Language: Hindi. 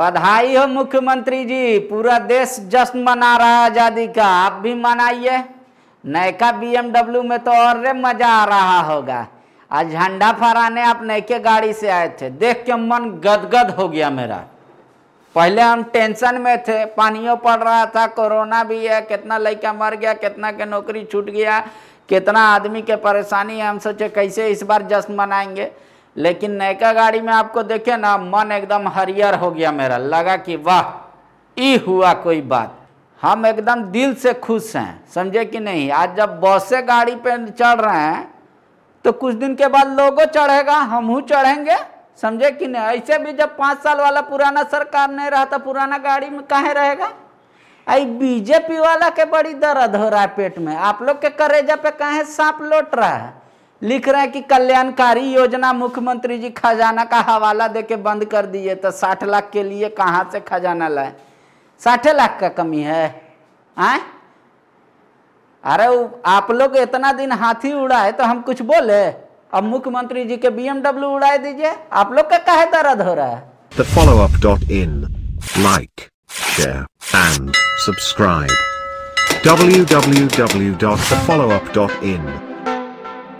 बधाई हो मुख्यमंत्री जी। पूरा देश जश्न मना रहा है आज़ादी का। आप भी मनाइए। नयका बीएमडब्ल्यू में तो और रे मज़ा आ रहा होगा। आज झंडा फहराने आप नयके गाड़ी से आए थे। देख के मन गदगद हो गया मेरा। पहले हम टेंशन में थे। पानियों पड़ रहा था, कोरोना भी है। कितना लड़का मर गया, कितना के नौकरी छूट गया। कितना आदमी के परेशानी है। हम सोचे कैसे इस बार जश्न मनाएँगे। लेकिन नयका गाड़ी में आपको देखे ना, मन एकदम हरियर हो गया मेरा। लगा कि वाह, ई हुआ कोई बात। हम एकदम दिल से खुश हैं, समझे कि नहीं? आज जब बस गाड़ी पे चढ़ रहे हैं तो कुछ दिन के बाद लोगो चढ़ेगा, हम चढ़ेंगे, समझे कि नहीं? ऐसे भी जब पाँच साल वाला पुराना सरकार नहीं रहा था पुराना गाड़ी में काहे रहेगा? आई बीजेपी वाला के बड़ी दर्द हो रहा है पेट में। आप लोग के करेजा पे काहे सांप लौट रहा है? लिख रहे हैं कि कल्याणकारी योजना मुख्यमंत्री जी खजाना का हवाला दे के बंद कर दिए तो साठ लाख के लिए कहाँ से खजाना लाए? साठ लाख का कमी है आए? अरे आप लोग इतना दिन हाथी उड़ाए तो हम कुछ बोले? अब मुख्यमंत्री जी के बीएमडब्ल्यू उड़ाए दीजिए आप लोग का काहे दर्द हो रहा है? The follow up.in. Like, share, and subscribe. www.thefollowup.in